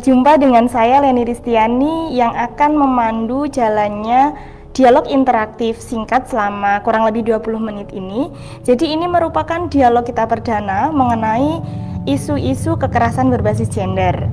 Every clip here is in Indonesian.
jumpa dengan saya Leni Ristiani yang akan memandu jalannya dialog interaktif singkat selama kurang lebih 20 menit ini. Jadi ini merupakan dialog kita perdana mengenai isu-isu kekerasan berbasis gender.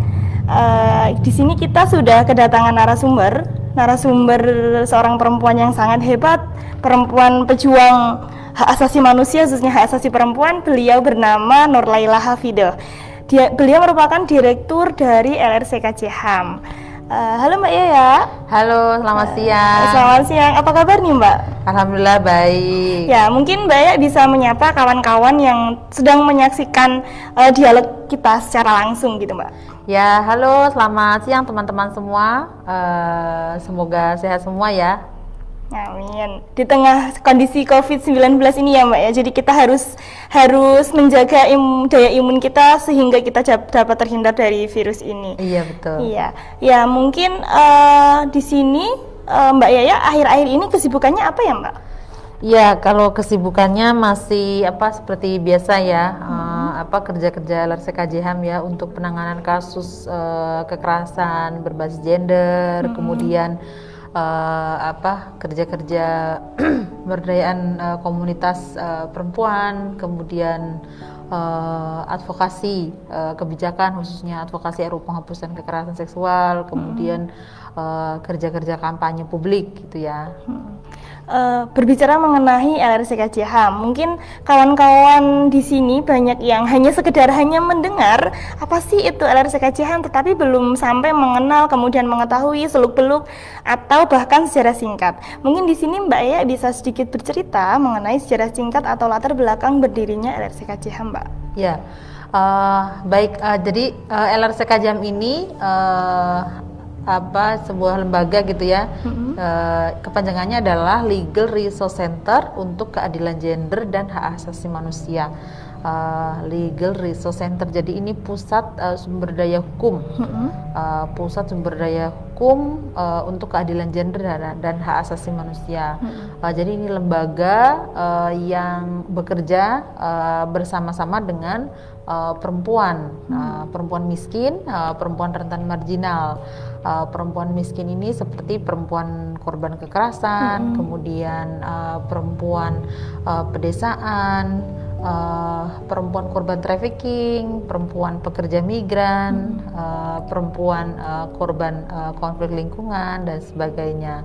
Uh, di sini kita sudah kedatangan narasumber, narasumber seorang perempuan yang sangat hebat, perempuan pejuang hak asasi manusia, khususnya hak asasi perempuan. Beliau bernama Nur Laila Hafidah. Dia, beliau merupakan direktur dari LRCKJ HAM. Uh, halo Mbak Yaya. Halo, selamat uh, siang. Selamat siang. Apa kabar nih Mbak? Alhamdulillah baik. Ya, mungkin Mbak Yaya bisa menyapa kawan-kawan yang sedang menyaksikan uh, dialog kita secara langsung gitu Mbak. Ya, halo, selamat siang teman-teman semua. Uh, semoga sehat semua ya. Amin. Di tengah kondisi COVID-19 ini ya Mbak ya, jadi kita harus harus menjaga im, daya imun kita sehingga kita dapat terhindar dari virus ini. Iya betul. Iya, ya mungkin uh, di sini uh, Mbak Yaya akhir-akhir ini kesibukannya apa ya Mbak? Ya kalau kesibukannya masih apa seperti biasa ya, hmm. uh, apa kerja-kerja LRCKJHAM ya untuk penanganan kasus uh, kekerasan berbasis gender, hmm. kemudian uh, apa kerja-kerja berdayaan uh, komunitas uh, perempuan, kemudian uh, advokasi uh, kebijakan khususnya advokasi RUU penghapusan kekerasan seksual, kemudian kerja-kerja uh, kampanye publik gitu ya. Hmm uh, berbicara mengenai LRCKJH, mungkin kawan-kawan di sini banyak yang hanya sekedar hanya mendengar apa sih itu LRCKJH, tetapi belum sampai mengenal kemudian mengetahui seluk-beluk atau bahkan sejarah singkat. Mungkin di sini Mbak Ya bisa sedikit bercerita mengenai sejarah singkat atau latar belakang berdirinya LRCKJH, Mbak. Ya. Uh, baik, uh, jadi uh, LRCKJM ini uh, apa sebuah lembaga gitu ya mm-hmm. e, kepanjangannya adalah Legal Resource Center untuk keadilan gender dan hak asasi manusia uh, Legal Resource Center jadi ini pusat uh, sumber daya hukum mm-hmm. uh, pusat sumber daya hukum uh, untuk keadilan gender dan, dan hak asasi manusia mm-hmm. uh, jadi ini lembaga uh, yang bekerja uh, bersama-sama dengan uh, perempuan, uh, perempuan miskin, uh, perempuan rentan marginal. Uh, perempuan miskin ini seperti perempuan korban kekerasan, hmm. kemudian uh, perempuan uh, pedesaan, uh, perempuan korban trafficking, perempuan pekerja migran, hmm. uh, perempuan uh, korban uh, konflik lingkungan dan sebagainya.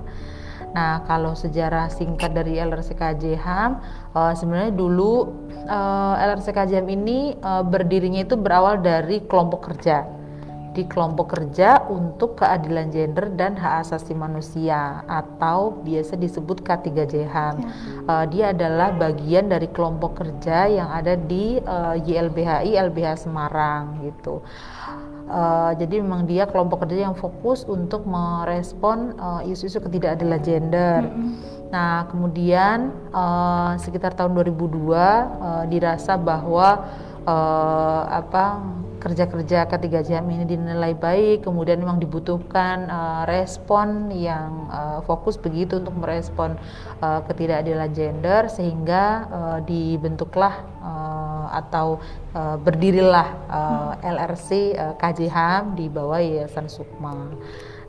Nah, kalau sejarah singkat dari LRCKJ HAM, uh, sebenarnya dulu uh, LRCKJ HAM ini uh, berdirinya itu berawal dari kelompok kerja. Di kelompok kerja untuk keadilan gender dan hak asasi manusia atau biasa disebut K3J HAM. Ya. Uh, dia adalah bagian dari kelompok kerja yang ada di uh, YLBHI LBH Semarang gitu. Uh, jadi memang dia kelompok kerja yang fokus untuk merespon eh, isu-isu uh, ketidakadilan gender. Mm -hmm. Nah, kemudian uh, sekitar tahun 2002 uh, dirasa bahwa uh, apa kerja-kerja ketiga jam ini dinilai baik, kemudian memang dibutuhkan uh, respon yang uh, fokus begitu untuk merespon uh, ketidakadilan gender sehingga uh, dibentuklah uh, atau uh, berdirilah uh, LRC uh, KJHAM di bawah Yayasan Sukma.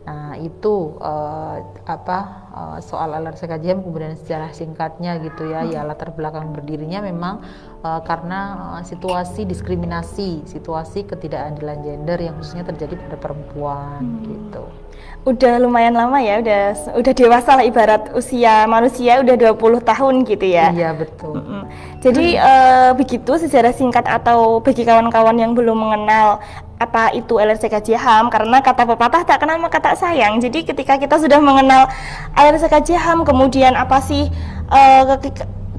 Nah itu uh, apa uh, soal LRC KJM kemudian sejarah singkatnya gitu ya, ya latar belakang berdirinya memang uh, karena uh, situasi diskriminasi, situasi ketidakadilan gender yang khususnya terjadi pada perempuan hmm. gitu udah lumayan lama ya, udah udah dewasa lah ibarat usia manusia udah 20 tahun gitu ya. Iya, betul. Mm -hmm. Jadi hmm. uh, begitu sejarah singkat atau bagi kawan-kawan yang belum mengenal apa itu LRCKJ HAM karena kata pepatah tak kenal maka tak sayang. Jadi ketika kita sudah mengenal LRCKJ HAM kemudian apa sih uh,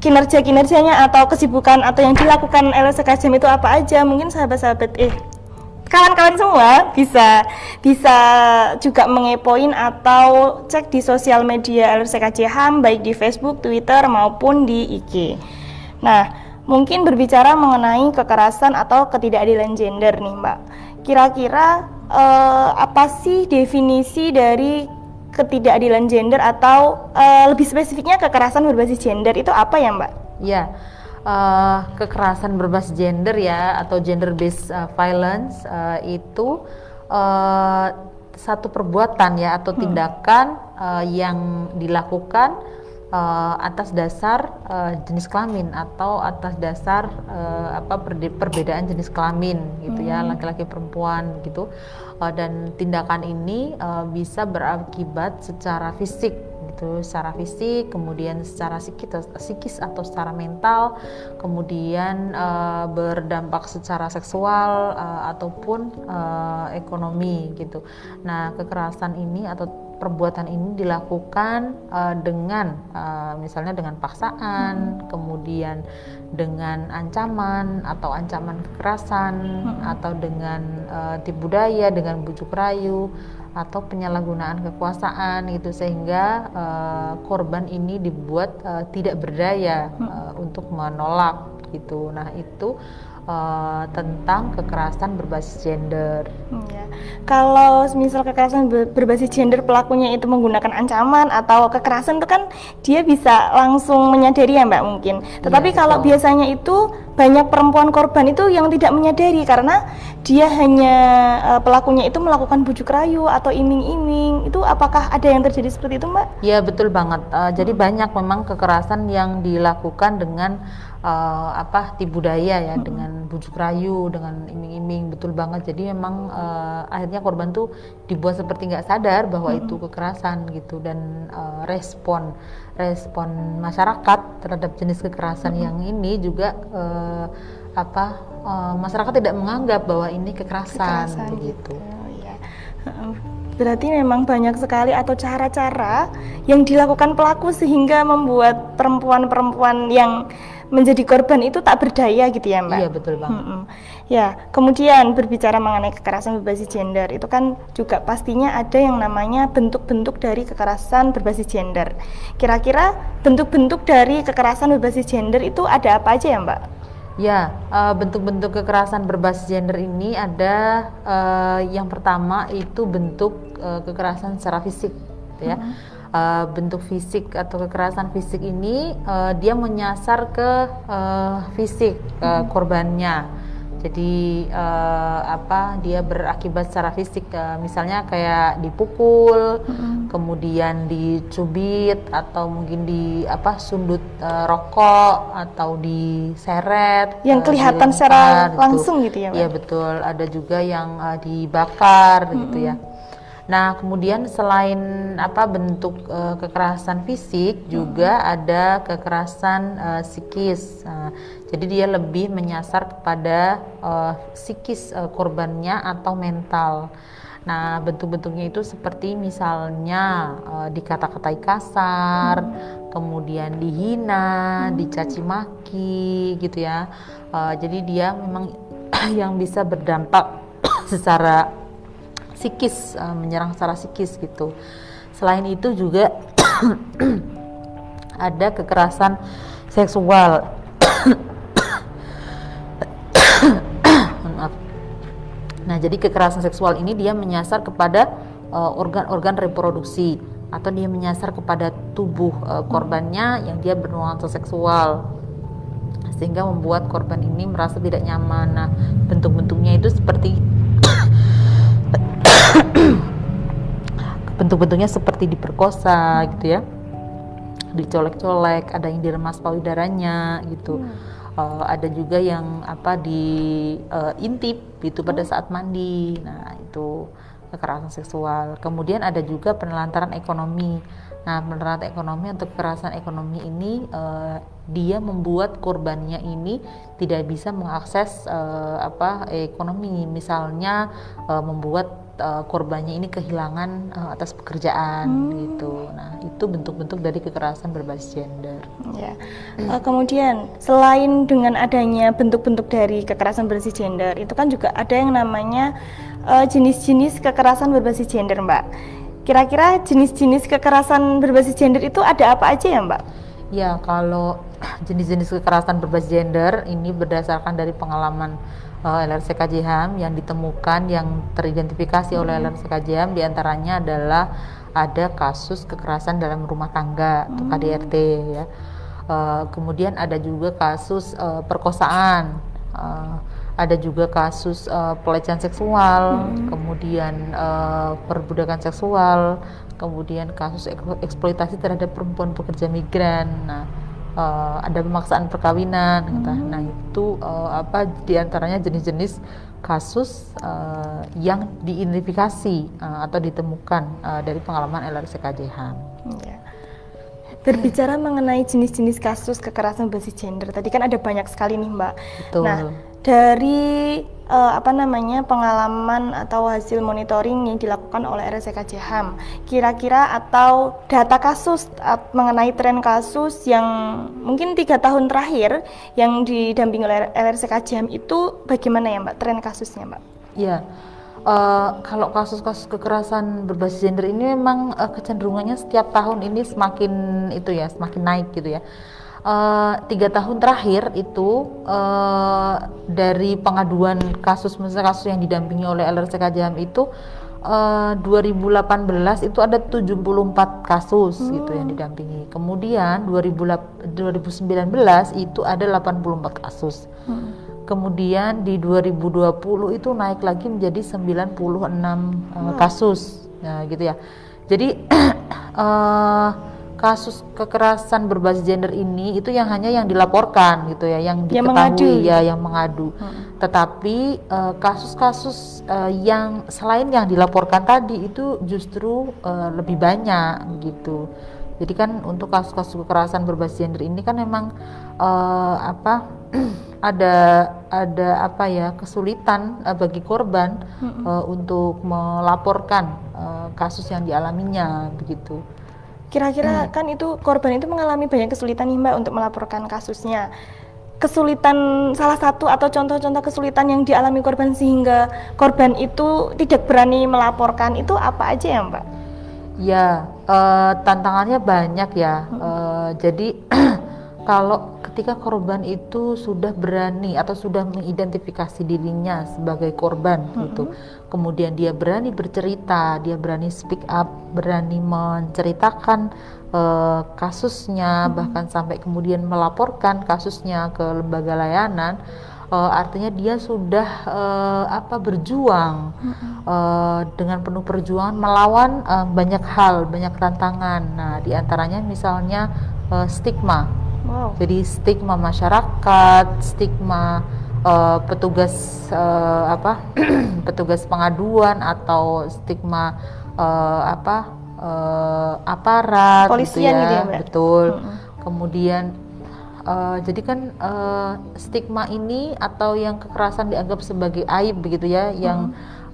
kinerja-kinerjanya atau kesibukan atau yang dilakukan LRCKJ itu apa aja mungkin sahabat-sahabat eh kawan-kawan semua bisa bisa juga mengepoin atau cek di sosial media LRCKJ HAM baik di Facebook, Twitter maupun di IG. Nah, mungkin berbicara mengenai kekerasan atau ketidakadilan gender nih, Mbak. Kira-kira eh, apa sih definisi dari ketidakadilan gender atau eh, lebih spesifiknya kekerasan berbasis gender itu apa ya, Mbak? Ya uh, kekerasan berbasis gender ya atau gender based uh, violence uh, itu uh, satu perbuatan ya atau tindakan uh, yang dilakukan uh, atas dasar uh, jenis kelamin atau atas dasar uh, apa perbedaan jenis kelamin gitu ya, hmm. ya laki-laki perempuan gitu uh, dan tindakan ini uh, bisa berakibat secara fisik gitu secara fisik kemudian secara psikis, psikis atau secara mental kemudian uh, berdampak secara seksual uh, ataupun uh, ekonomi gitu nah kekerasan ini atau perbuatan ini dilakukan uh, dengan uh, misalnya dengan paksaan, hmm. kemudian dengan ancaman atau ancaman kekerasan hmm. atau dengan uh, tipu daya, dengan bujuk rayu atau penyalahgunaan kekuasaan gitu sehingga uh, korban ini dibuat uh, tidak berdaya uh, untuk menolak gitu. Nah, itu uh, tentang kekerasan berbasis gender. Ya. Kalau misal kekerasan berbasis gender pelakunya itu menggunakan ancaman atau kekerasan itu kan dia bisa langsung menyadari ya Mbak mungkin. Tetapi ya, kalau biasanya itu banyak perempuan korban itu yang tidak menyadari karena dia hanya uh, pelakunya itu melakukan bujuk rayu atau iming-iming. Itu apakah ada yang terjadi seperti itu Mbak? Ya betul banget. Uh, jadi banyak memang kekerasan yang dilakukan dengan uh, apa tipu daya ya hmm. dengan bujuk rayu dengan iming-iming betul banget jadi memang uh, akhirnya korban tuh dibuat seperti nggak sadar bahwa hmm. itu kekerasan gitu dan uh, respon respon masyarakat terhadap jenis kekerasan hmm. yang ini juga uh, apa uh, masyarakat tidak menganggap bahwa ini kekerasan, kekerasan begitu. Oh, ya. Berarti memang banyak sekali atau cara-cara yang dilakukan pelaku sehingga membuat perempuan-perempuan yang menjadi korban itu tak berdaya gitu ya mbak? Iya betul banget. Hmm, Ya kemudian berbicara mengenai kekerasan berbasis gender itu kan juga pastinya ada yang namanya bentuk-bentuk dari kekerasan berbasis gender. Kira-kira bentuk-bentuk dari kekerasan berbasis gender itu ada apa aja ya mbak? Ya, eh, bentuk-bentuk uh, kekerasan berbasis gender ini ada uh, yang pertama itu bentuk uh, kekerasan secara fisik, gitu ya. -hmm uh, bentuk fisik atau kekerasan fisik ini uh, dia menyasar ke uh, fisik uh, korbannya. Jadi uh, apa dia berakibat secara fisik uh, misalnya kayak dipukul, mm-hmm. kemudian dicubit atau mungkin di apa sundut uh, rokok atau diseret yang uh, kelihatan secara gitu. langsung gitu ya. Iya betul, ada juga yang uh, dibakar mm-hmm. gitu ya. Nah, kemudian selain apa bentuk uh, kekerasan fisik hmm. juga ada kekerasan uh, psikis. Uh, jadi dia lebih menyasar kepada uh, psikis uh, korbannya atau mental. Nah, bentuk-bentuknya itu seperti misalnya uh, dikata-katai kasar, hmm. kemudian dihina, hmm. dicaci maki gitu ya. Uh, jadi dia memang yang bisa berdampak secara psikis uh, menyerang secara psikis gitu. Selain itu juga ada kekerasan seksual. Nah jadi kekerasan seksual ini dia menyasar kepada eh, organ-organ uh, reproduksi atau dia menyasar kepada tubuh uh, korbannya yang dia bernuansa seksual. Sehingga membuat korban ini merasa tidak nyaman. Nah, bentuk-bentuknya itu seperti bentuk-bentuknya seperti diperkosa gitu ya. Dicolek-colek ada yang diremas payudaranya gitu. Hmm. uh, ada juga yang apa di uh, intip itu pada hmm. saat mandi. Nah itu kekerasan seksual. Kemudian ada juga penelantaran ekonomi. Nah penelantaran ekonomi untuk kekerasan ekonomi ini uh, dia membuat korbannya ini tidak bisa mengakses uh, apa ekonomi. Misalnya uh, membuat uh, korbannya ini kehilangan uh, atas pekerjaan hmm. gitu. Nah, itu bentuk-bentuk dari kekerasan berbasis gender. Ya. Uh, kemudian selain dengan adanya bentuk-bentuk dari kekerasan berbasis gender, itu kan juga ada yang namanya jenis-jenis uh, kekerasan berbasis gender, Mbak. Kira-kira jenis-jenis kekerasan berbasis gender itu ada apa aja ya, Mbak? Ya, kalau jenis-jenis kekerasan berbasis gender ini berdasarkan dari pengalaman uh, eh, LRC KJHAM yang ditemukan yang teridentifikasi hmm. oleh LRC KJHAM di antaranya adalah ada kasus kekerasan dalam rumah tangga hmm. atau KDRT ya. Uh, kemudian ada juga kasus uh, perkosaan, uh, ada juga kasus uh, pelecehan seksual, hmm. kemudian uh, perbudakan seksual, kemudian kasus eksploitasi terhadap perempuan pekerja migran. Nah, uh, ada pemaksaan perkawinan, hmm. nah itu uh, apa di antaranya jenis-jenis kasus uh, yang diidentifikasi uh, atau ditemukan uh, dari pengalaman LRCKJ HAM. Ya. Berbicara mengenai jenis-jenis kasus kekerasan berbasis gender, tadi kan ada banyak sekali nih Mbak. Betul. Nah, dari uh, apa namanya pengalaman atau hasil monitoring yang dilakukan oleh RSCK JHAM kira-kira atau data kasus mengenai tren kasus yang mungkin tiga tahun terakhir yang didampingi oleh RSCK JHAM itu bagaimana ya Mbak tren kasusnya Mbak? Iya. Uh, kalau kasus-kasus kekerasan berbasis gender ini memang uh, kecenderungannya setiap tahun ini semakin itu ya semakin naik gitu ya uh, tiga tahun terakhir itu uh, dari pengaduan kasus kasus yang didampingi oleh LRC KJM itu uh, 2018 itu ada 74 kasus hmm. gitu yang didampingi. Kemudian 2019 itu ada 84 kasus. Hmm. Kemudian di 2020 itu naik lagi menjadi 96 uh, hmm. kasus. Nah, gitu ya. Jadi uh, kasus kekerasan berbasis gender ini itu yang hanya yang dilaporkan gitu ya, yang diketahui yang mengadu. ya, yang mengadu. Hmm. Tetapi eh, kasus-kasus uh, uh, yang selain yang dilaporkan tadi itu justru uh, lebih banyak gitu. Jadi kan untuk kasus-kasus kekerasan berbasis gender ini kan memang uh, apa ada ada apa ya kesulitan uh, bagi korban hmm. uh, untuk melaporkan uh, kasus yang dialaminya begitu. Kira-kira hmm. kan itu korban itu mengalami banyak kesulitan nih Mbak untuk melaporkan kasusnya. Kesulitan salah satu atau contoh-contoh kesulitan yang dialami korban sehingga korban itu tidak berani melaporkan itu apa aja ya Mbak? Ya, uh, tantangannya banyak ya. Hmm. Uh, jadi kalau ketika korban itu sudah berani atau sudah mengidentifikasi dirinya sebagai korban hmm. gitu kemudian dia berani bercerita dia berani speak up berani menceritakan uh, kasusnya hmm. bahkan sampai kemudian melaporkan kasusnya ke lembaga layanan uh, artinya dia sudah uh, apa berjuang hmm. uh, dengan penuh perjuangan melawan uh, banyak hal banyak tantangan nah di antaranya misalnya uh, stigma Wow. Jadi stigma masyarakat, stigma uh, petugas uh, apa petugas pengaduan atau stigma uh, apa uh, aparat gitu ya, gitu ya betul. Hmm. Kemudian uh, jadi kan uh, stigma ini atau yang kekerasan dianggap sebagai aib begitu ya, hmm. yang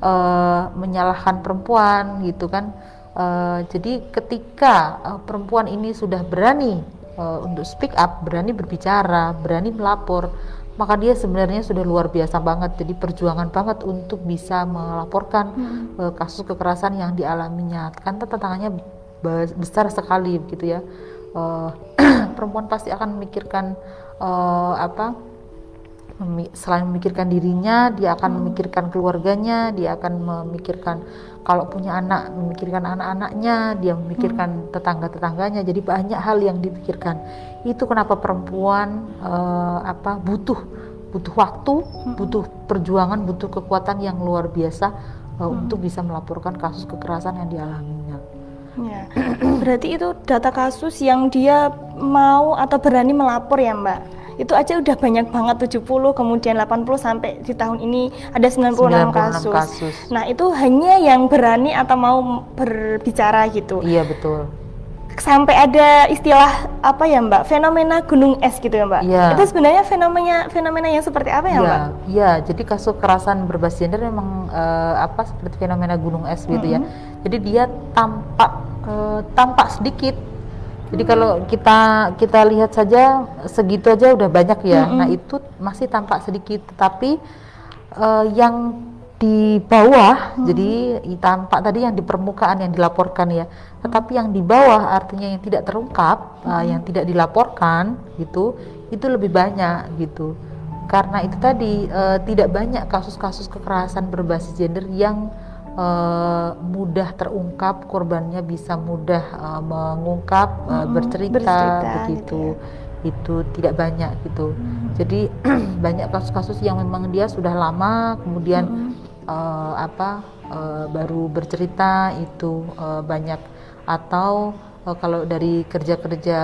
uh, menyalahkan perempuan gitu kan. Uh, jadi ketika uh, perempuan ini sudah berani uh, untuk speak up, berani berbicara, berani melapor, maka dia sebenarnya sudah luar biasa banget. Jadi perjuangan banget untuk bisa melaporkan hmm. uh, kasus kekerasan yang dialaminya. Kan tantangannya besar sekali gitu ya. Uh, perempuan pasti akan memikirkan uh, apa? Selain memikirkan dirinya, dia akan hmm. memikirkan keluarganya, dia akan memikirkan kalau punya anak memikirkan anak-anaknya dia memikirkan hmm. tetangga-tetangganya jadi banyak hal yang dipikirkan itu kenapa perempuan uh, apa butuh butuh waktu hmm. butuh perjuangan butuh kekuatan yang luar biasa uh, hmm. untuk bisa melaporkan kasus kekerasan yang dialaminya ya berarti itu data kasus yang dia mau atau berani melapor ya mbak itu aja udah banyak banget 70 kemudian 80 sampai di tahun ini ada 96, 96 kasus. kasus. Nah, itu hanya yang berani atau mau berbicara gitu. Iya, betul. Sampai ada istilah apa ya, Mbak? Fenomena gunung es gitu ya, Mbak. Iya. Itu sebenarnya fenomena fenomena yang seperti apa ya, iya, Mbak? Iya, jadi kasus kekerasan berbasis gender memang uh, apa seperti fenomena gunung es gitu mm -hmm. ya. Jadi dia tampak uh, tampak sedikit jadi kalau kita kita lihat saja segitu aja udah banyak ya. Mm -hmm. Nah itu masih tampak sedikit, tetapi uh, yang di bawah, hmm. jadi tampak tadi yang di permukaan yang dilaporkan ya, tetapi yang di bawah artinya yang tidak terungkap, hmm. uh, yang tidak dilaporkan gitu, itu lebih banyak gitu. Karena itu tadi uh, tidak banyak kasus-kasus kekerasan berbasis gender yang uh, mudah terungkap korbannya bisa mudah uh, mengungkap uh, bercerita, bercerita begitu gitu ya. itu tidak banyak gitu. Hmm. Jadi banyak kasus-kasus yang memang dia sudah lama kemudian hmm. uh, apa uh, baru bercerita itu uh, banyak atau uh, kalau dari kerja-kerja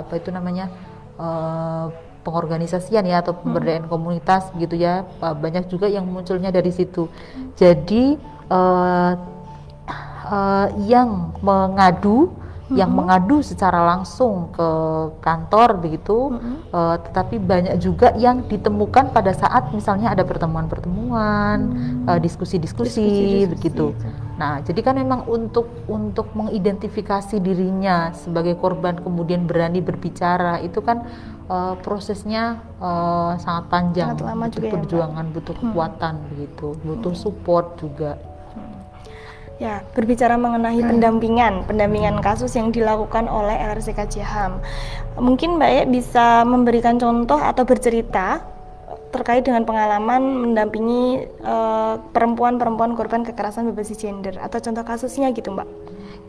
apa itu namanya uh, pengorganisasian ya atau pemberdayaan hmm. komunitas gitu ya banyak juga yang munculnya dari situ. Jadi uh, uh, yang mengadu yang mm-hmm. mengadu secara langsung ke kantor begitu, mm-hmm. uh, tetapi banyak juga yang ditemukan pada saat misalnya ada pertemuan-pertemuan, mm-hmm. uh, diskusi-diskusi begitu. Nah, jadi kan memang untuk untuk mengidentifikasi dirinya sebagai korban kemudian berani berbicara itu kan uh, prosesnya uh, sangat panjang, sangat lama butuh juga ya, perjuangan, ya, butuh kekuatan hmm. begitu, butuh hmm. support juga. Ya, berbicara mengenai pendampingan, pendampingan kasus yang dilakukan oleh LRC KJHAM. Mungkin Mbak Ye bisa memberikan contoh atau bercerita terkait dengan pengalaman mendampingi eh, perempuan-perempuan korban kekerasan berbasis gender atau contoh kasusnya gitu Mbak.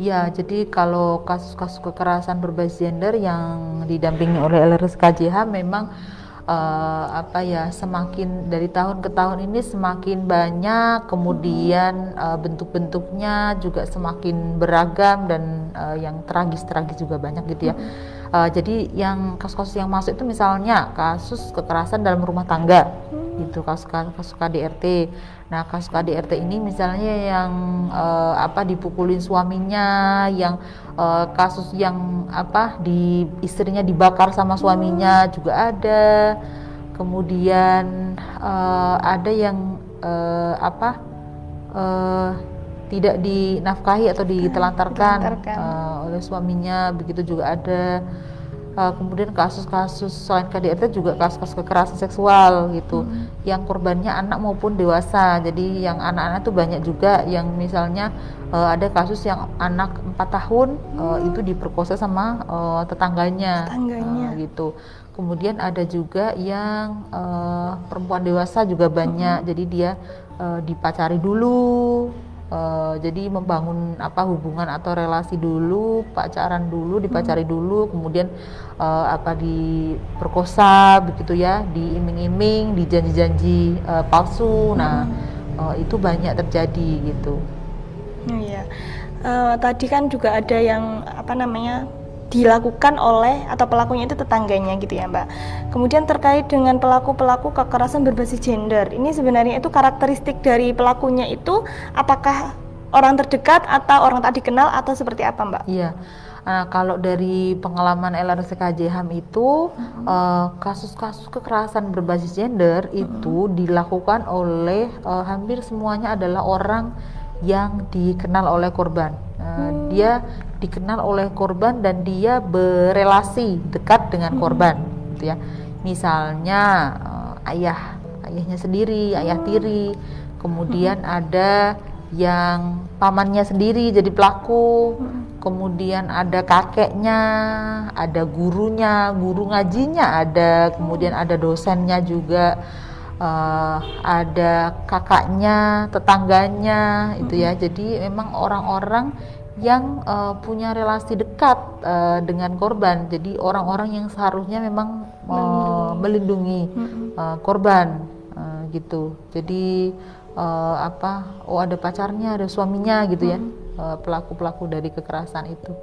Ya, jadi kalau kasus-kasus kekerasan berbasis gender yang didampingi oleh LRC KJH memang uh, apa ya semakin dari tahun ke tahun ini semakin banyak kemudian uh, bentuk-bentuknya juga semakin beragam dan uh, yang tragis-tragis juga banyak gitu ya. Uh, jadi yang kasus-kasus yang masuk itu misalnya kasus kekerasan dalam rumah tangga itu kasus kasus KDRT. Nah kasus KDRT ini misalnya yang uh, apa dipukulin suaminya, yang uh, kasus yang apa di istrinya dibakar sama suaminya juga ada. Kemudian uh, ada yang uh, apa uh, tidak dinafkahi atau ditelantarkan, ditelantarkan. Uh, oleh suaminya, begitu juga ada uh, kemudian kasus-kasus selain KDRT juga kasus-kasus kekerasan seksual gitu hmm. yang korbannya anak maupun dewasa jadi yang anak-anak tuh banyak juga yang misalnya uh, ada kasus yang anak empat tahun hmm. uh, itu diperkosa sama uh, tetangganya, tetangganya. Uh, gitu kemudian ada juga yang uh, perempuan dewasa juga banyak hmm. jadi dia uh, dipacari dulu Uh, jadi membangun apa hubungan atau relasi dulu, pacaran dulu, dipacari hmm. dulu, kemudian uh, apa diperkosa begitu ya, diiming-iming, dijanji-janji uh, palsu. Nah, uh, itu banyak terjadi gitu. Iya. Uh, tadi kan juga ada yang apa namanya dilakukan oleh atau pelakunya itu tetangganya gitu ya Mbak. Kemudian terkait dengan pelaku-pelaku kekerasan berbasis gender, ini sebenarnya itu karakteristik dari pelakunya itu apakah orang terdekat atau orang tak dikenal atau seperti apa Mbak? Iya. Nah, kalau dari pengalaman LRCKJ HAM itu eh, kasus-kasus uh, kekerasan berbasis gender itu dilakukan oleh uh, hampir semuanya adalah orang yang dikenal oleh korban. Uh, hmm. Dia dikenal oleh korban dan dia berelasi dekat dengan hmm. korban gitu ya misalnya uh, ayah ayahnya sendiri ayah hmm. tiri kemudian hmm. ada yang pamannya sendiri jadi pelaku hmm. kemudian ada kakeknya ada gurunya guru ngajinya ada kemudian ada dosennya juga uh, ada kakaknya tetangganya itu ya jadi memang orang-orang yang uh, punya relasi dekat uh, dengan korban. Jadi orang-orang yang seharusnya memang uh, melindungi uh, korban uh, gitu. Jadi uh, apa? Oh ada pacarnya, ada suaminya gitu ya. Pelaku-pelaku uh, dari kekerasan itu.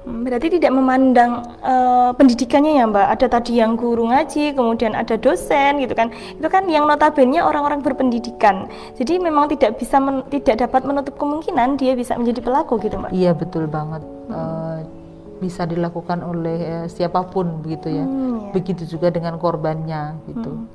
Berarti tidak memandang uh, pendidikannya ya Mbak. Ada tadi yang guru ngaji, kemudian ada dosen gitu kan. Itu kan yang notabene orang-orang berpendidikan. Jadi memang tidak bisa men tidak dapat menutup kemungkinan dia bisa menjadi pelaku gitu Mbak. Iya betul banget. Hmm. Uh, bisa dilakukan oleh uh, siapa pun begitu ya. Hmm, ya. Begitu juga dengan korbannya gitu. Hmm.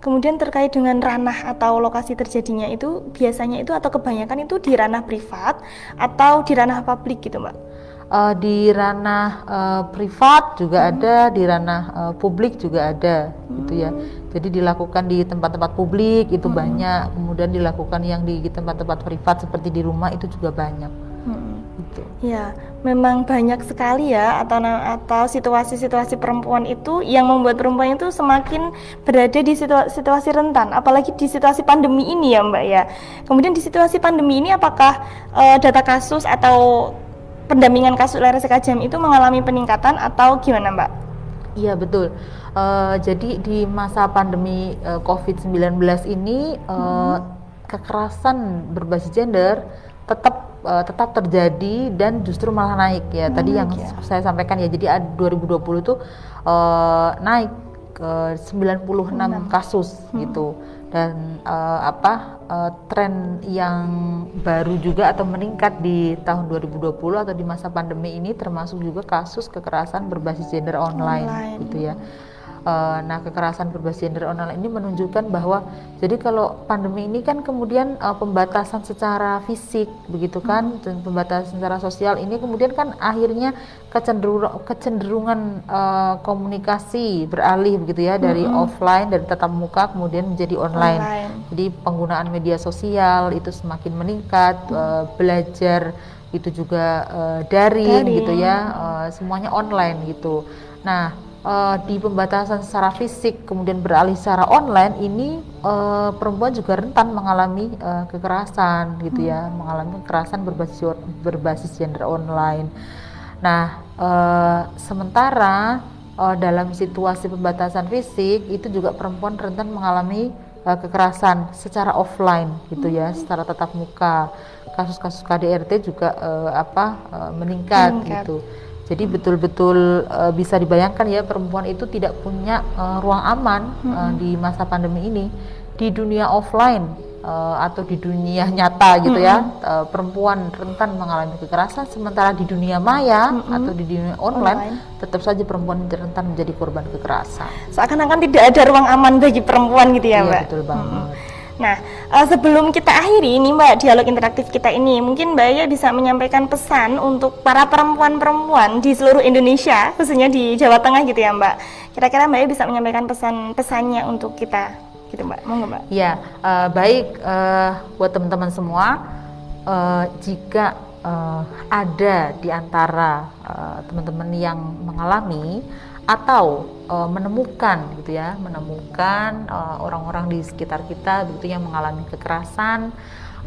Kemudian terkait dengan ranah atau lokasi terjadinya itu biasanya itu atau kebanyakan itu di ranah privat atau di ranah publik gitu Mbak uh, di ranah uh, privat juga hmm. ada, di ranah uh, publik juga ada, hmm. gitu ya. Hmm. Jadi dilakukan di tempat-tempat publik itu hmm. banyak, kemudian dilakukan yang di tempat-tempat privat seperti di rumah itu juga banyak. Hmm. Gitu. Ya, memang banyak sekali ya atau atau situasi-situasi perempuan itu yang membuat perempuan itu semakin berada di situasi, situasi rentan, apalagi di situasi pandemi ini ya Mbak ya. Kemudian di situasi pandemi ini apakah uh, data kasus atau pendampingan kasus LRSK jam itu mengalami peningkatan atau gimana Mbak? Iya betul. Uh, jadi di masa pandemi uh, COVID-19 ini uh, hmm. kekerasan berbasis gender tetap uh, tetap terjadi dan justru malah naik ya. Hmm, Tadi yang ya. saya sampaikan ya. Jadi 2020 itu uh, naik ke 96 6. kasus hmm. gitu. Dan uh, apa uh, tren yang baru juga atau meningkat di tahun 2020 atau di masa pandemi ini termasuk juga kasus kekerasan berbasis gender online, online. gitu ya. Uh, nah, kekerasan berbasis gender online ini menunjukkan bahwa jadi kalau pandemi ini kan kemudian uh, pembatasan secara fisik begitu kan hmm. dan pembatasan secara sosial ini kemudian kan akhirnya kecenderung, kecenderungan uh, komunikasi beralih begitu ya dari hmm. offline dari tatap muka kemudian menjadi online. online. Jadi penggunaan media sosial itu semakin meningkat, hmm. uh, belajar itu juga uh, daring, daring gitu ya, uh, semuanya online gitu. Nah, uh, di pembatasan secara fisik kemudian beralih secara online ini uh, perempuan juga rentan mengalami uh, kekerasan gitu ya hmm. mengalami kekerasan berbasis berbasis gender online. Nah uh, sementara uh, dalam situasi pembatasan fisik itu juga perempuan rentan mengalami uh, kekerasan secara offline gitu ya hmm. secara tatap muka kasus-kasus KDRT juga uh, apa uh, meningkat, meningkat gitu jadi betul-betul uh, bisa dibayangkan ya perempuan itu tidak punya uh, ruang aman hmm. uh, di masa pandemi ini di dunia offline uh, atau di dunia nyata gitu hmm. ya uh, perempuan rentan mengalami kekerasan sementara di dunia maya hmm. atau di dunia online, online tetap saja perempuan rentan menjadi korban kekerasan. Seakan-akan tidak ada ruang aman bagi perempuan gitu ya, iya, Mbak. betul banget. Hmm. Nah, uh, sebelum kita akhiri ini Mbak dialog interaktif kita ini, mungkin Mbak ya bisa menyampaikan pesan untuk para perempuan-perempuan di seluruh Indonesia, khususnya di Jawa Tengah gitu ya Mbak. Kira-kira Mbak ya bisa menyampaikan pesan-pesannya untuk kita gitu Mbak. Monggo Mbak. Ya, uh, baik uh, buat teman-teman semua, uh, jika uh, ada di antara uh, teman-teman yang mengalami atau uh, menemukan gitu ya menemukan eh, orang-orang uh, di sekitar kita begitu yang mengalami kekerasan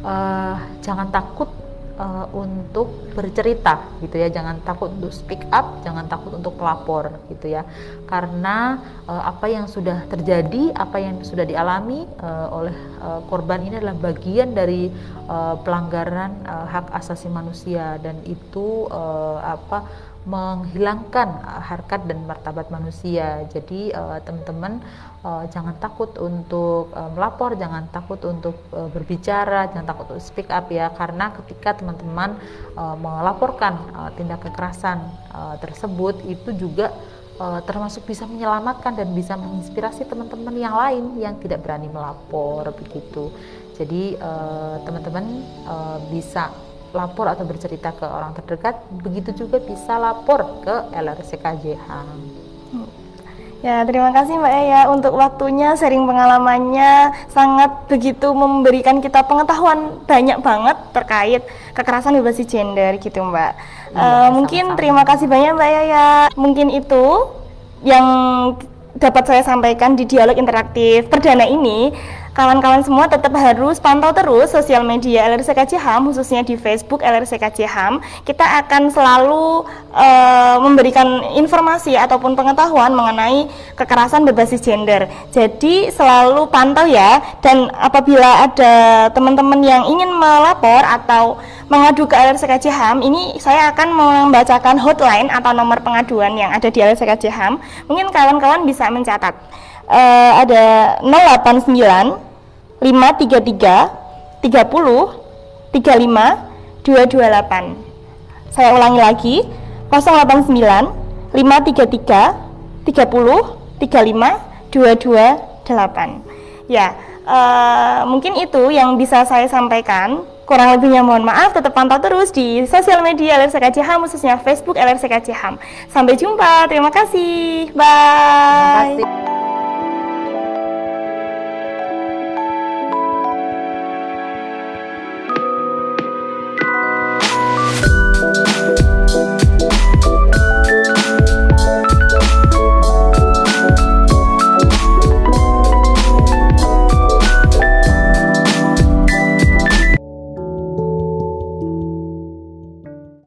uh, jangan takut uh, untuk bercerita gitu ya jangan takut untuk speak up jangan takut untuk pelapor gitu ya. Karena uh, apa yang sudah terjadi apa yang sudah dialami uh, oleh uh, korban ini adalah bagian dari uh, pelanggaran uh, hak asasi manusia. Dan itu uh, apa menghilangkan uh, harkat dan martabat manusia. Jadi uh, teman-teman uh, jangan takut untuk melapor, jangan takut untuk berbicara, jangan takut untuk speak up ya karena ketika teman-teman melaporkan tindak kekerasan tersebut itu juga termasuk bisa menyelamatkan dan bisa menginspirasi teman-teman yang lain yang tidak berani melapor begitu. Jadi teman-teman bisa lapor atau bercerita ke orang terdekat, begitu juga bisa lapor ke LRCKJH. Ya, terima kasih Mbak Aya untuk waktunya, sharing pengalamannya sangat begitu memberikan kita pengetahuan banyak banget terkait kekerasan berbasis gender gitu Mbak. Ya, uh, mungkin terima kasih banyak Mbak Aya. Mungkin itu yang dapat saya sampaikan di dialog interaktif perdana ini kawan-kawan semua tetap harus pantau terus sosial media LRC HAM khususnya di Facebook LRC HAM. Kita akan selalu uh, memberikan informasi ataupun pengetahuan mengenai kekerasan berbasis gender. Jadi selalu pantau ya dan apabila ada teman-teman yang ingin melapor atau mengadu ke LRC HAM, ini saya akan membacakan hotline atau nomor pengaduan yang ada di LRC HAM. Mungkin kawan-kawan bisa mencatat. Uh, ada 089 533 30 35 228 saya ulangi lagi 089 533 30 35 228 ya uh, mungkin itu yang bisa saya sampaikan. Kurang lebihnya mohon maaf tetap pantau terus di sosial media LRC Ham khususnya Facebook LRC Ham sampai jumpa terima kasih. Bye. Terima kasih.